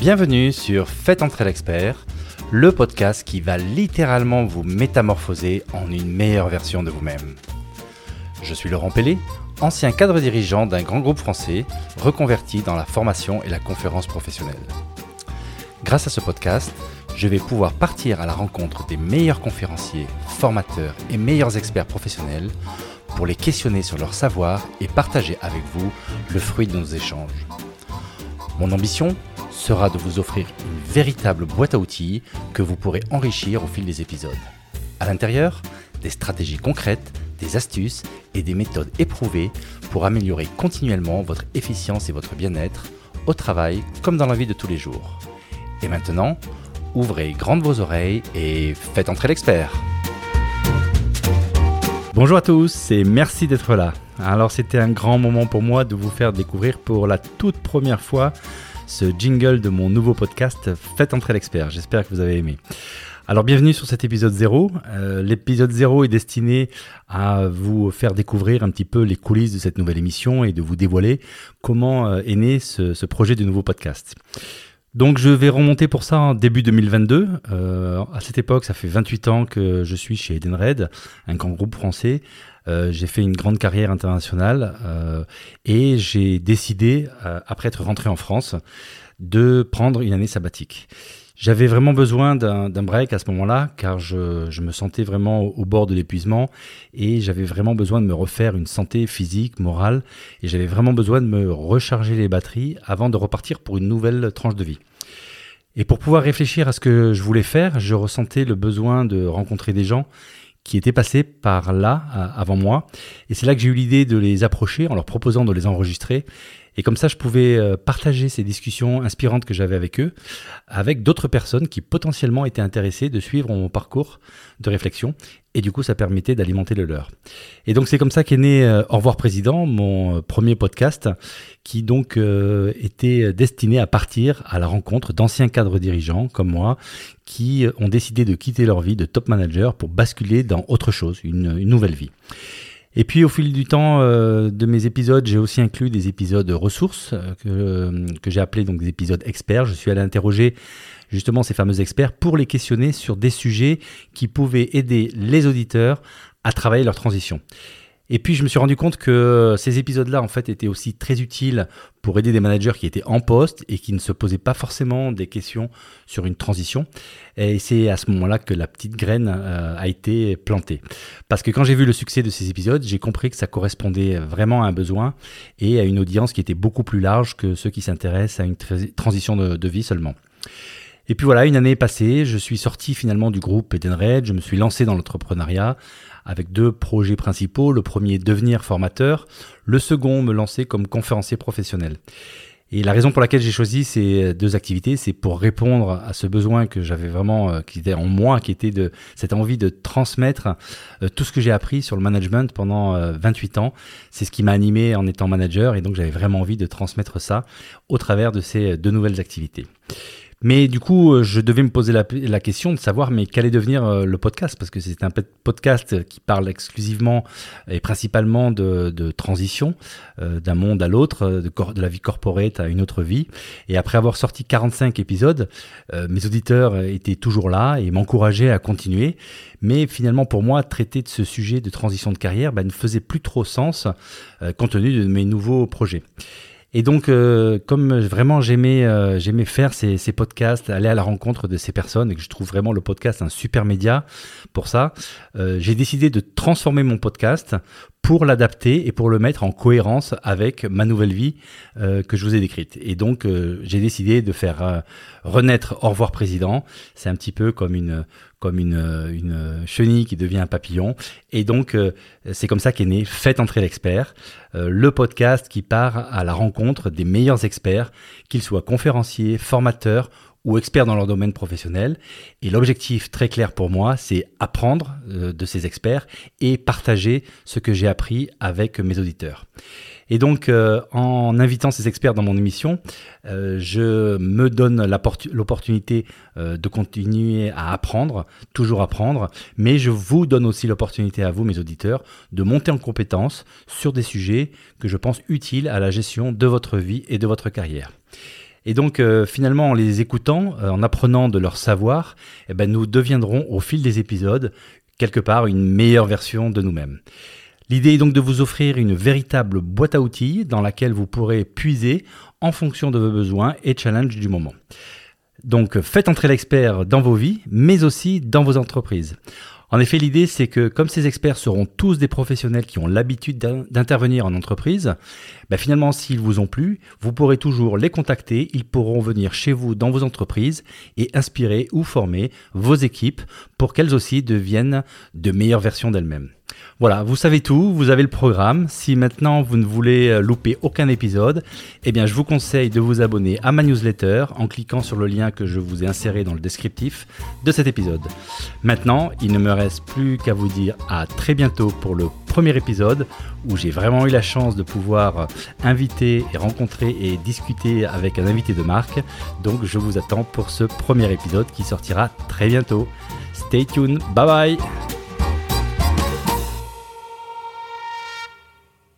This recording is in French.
Bienvenue sur Faites entrer l'expert, le podcast qui va littéralement vous métamorphoser en une meilleure version de vous-même. Je suis Laurent Pellet, ancien cadre dirigeant d'un grand groupe français reconverti dans la formation et la conférence professionnelle. Grâce à ce podcast, je vais pouvoir partir à la rencontre des meilleurs conférenciers, formateurs et meilleurs experts professionnels pour les questionner sur leur savoir et partager avec vous le fruit de nos échanges. Mon ambition sera de vous offrir une véritable boîte à outils que vous pourrez enrichir au fil des épisodes. À l'intérieur, des stratégies concrètes, des astuces et des méthodes éprouvées pour améliorer continuellement votre efficience et votre bien-être au travail comme dans la vie de tous les jours. Et maintenant, ouvrez grandes vos oreilles et faites entrer l'expert. Bonjour à tous et merci d'être là. Alors c'était un grand moment pour moi de vous faire découvrir pour la toute première fois ce jingle de mon nouveau podcast Faites entrer l'expert. J'espère que vous avez aimé. Alors bienvenue sur cet épisode 0. Euh, l'épisode 0 est destiné à vous faire découvrir un petit peu les coulisses de cette nouvelle émission et de vous dévoiler comment euh, est né ce, ce projet de nouveau podcast. Donc je vais remonter pour ça en début 2022. Euh, à cette époque, ça fait 28 ans que je suis chez Edenred, un grand groupe français. Euh, j'ai fait une grande carrière internationale euh, et j'ai décidé, après être rentré en France, de prendre une année sabbatique. J'avais vraiment besoin d'un break à ce moment-là, car je, me sentais vraiment au bord de l'épuisement et j'avais vraiment besoin de me refaire une santé physique, morale, et j'avais vraiment besoin de me recharger les batteries avant de repartir pour une nouvelle tranche de vie. Et pour pouvoir réfléchir à ce que je voulais faire, je ressentais le besoin de rencontrer des gens qui étaient passés par là avant moi. Et c'est là que j'ai eu l'idée de les approcher en leur proposant de les enregistrer. Et comme ça, je pouvais euh, partager ces discussions inspirantes que j'avais avec eux, avec d'autres personnes qui potentiellement étaient intéressées de suivre mon parcours de réflexion. Et du coup, ça permettait d'alimenter le leur. Et donc, c'est comme ça qu'est né euh, Au revoir Président, mon euh, premier podcast, qui donc était destiné à partir à la rencontre d'anciens cadres dirigeants comme moi, qui ont décidé de quitter leur vie de top manager pour basculer dans autre chose, une nouvelle vie. Et puis au fil du temps euh, de mes épisodes, j'ai aussi inclus des épisodes ressources euh, que, que j'ai appelés donc des épisodes experts. Je suis allé interroger justement ces fameux experts pour les questionner sur des sujets qui pouvaient aider les auditeurs à travailler leur transition. Et puis je me suis rendu compte que ces épisodes-là en fait étaient aussi très utiles pour aider des managers qui étaient en poste et qui ne se posaient pas forcément des questions sur une transition. Et c'est à ce moment-là que la petite graine euh, a été plantée. Parce que quand j'ai vu le succès de ces épisodes, j'ai compris que ça correspondait vraiment à un besoin et à une audience qui était beaucoup plus large que ceux qui s'intéressent à une transition de, de vie seulement. Et puis voilà, une année est passée, je suis sorti finalement du groupe Edenred, je me suis lancé dans l'entrepreneuriat avec deux projets principaux. Le premier, devenir formateur. Le second, me lancer comme conférencier professionnel. Et la raison pour laquelle j'ai choisi ces deux activités, c'est pour répondre à ce besoin que j'avais vraiment, euh, qui était en moi, qui était de cette envie de transmettre euh, tout ce que j'ai appris sur le management pendant 28 euh, ans. C'est ce qui m'a animé en étant manager et donc j'avais vraiment envie de transmettre ça au travers de ces deux nouvelles activités. Mais du coup, euh, je devais me poser la, question de savoir mais qu'allait devenir euh, le podcast? Parce que c'est un podcast qui parle exclusivement et principalement de, transition euh, d'un monde à l'autre, de, la vie corporate à une autre vie. Et après avoir sorti 45 épisodes, mes auditeurs étaient toujours là et m'encourageaient à continuer. Mais finalement, pour moi, traiter de ce sujet de transition de carrière ben, ne faisait plus trop sens compte tenu de mes nouveaux projets. Et donc, euh, comme vraiment j'aimais euh, j'aimais faire ces, podcasts, aller à la rencontre de ces personnes, et que je trouve vraiment le podcast un super média pour ça, euh, j'ai décidé de transformer mon podcast pour l'adapter et pour le mettre en cohérence avec ma nouvelle vie euh, que je vous ai décrite. Et donc, euh, j'ai décidé de faire euh, renaître Au revoir président. C'est un petit peu comme une comme une, une chenille qui devient un papillon. Et donc, c'est comme ça qu'est né Faites entrer l'expert, le podcast qui part à la rencontre des meilleurs experts, qu'ils soient conférenciers, formateurs ou experts dans leur domaine professionnel. Et l'objectif très clair pour moi, c'est apprendre euh, de ces experts et partager ce que j'ai appris avec mes auditeurs. Et donc, euh, en invitant ces experts dans mon émission, euh, je me donne l'opportunité de continuer à apprendre, toujours apprendre, mais je vous donne aussi l'opportunité à vous, mes auditeurs, de monter en compétence sur des sujets que je pense utiles à la gestion de votre vie et de votre carrière. Et donc euh, finalement en les écoutant, euh, en apprenant de leur savoir, eh ben, nous deviendrons au fil des épisodes quelque part une meilleure version de nous-mêmes. L'idée est donc de vous offrir une véritable boîte à outils dans laquelle vous pourrez puiser en fonction de vos besoins et challenges du moment. Donc faites entrer l'expert dans vos vies, mais aussi dans vos entreprises. En effet, l'idée, c'est que comme ces experts seront tous des professionnels qui ont l'habitude d'intervenir en entreprise, bah, finalement, s'ils vous ont plu, vous pourrez toujours les contacter. Ils pourront venir chez vous dans vos entreprises et inspirer ou former vos équipes pour qu'elles aussi deviennent de meilleures versions d'elles-mêmes. Voilà, vous savez tout, vous avez le programme. Si maintenant vous ne voulez euh, louper aucun épisode, eh bien je vous conseille de vous abonner à ma newsletter en cliquant sur le lien que je vous ai inséré dans le descriptif de cet épisode. Maintenant, il ne me reste plus qu'à vous dire à très bientôt pour le premier épisode où j'ai vraiment eu la chance de pouvoir inviter et rencontrer et discuter avec un invité de marque. Donc je vous attends pour ce premier épisode qui sortira très bientôt. Stay tuned, bye bye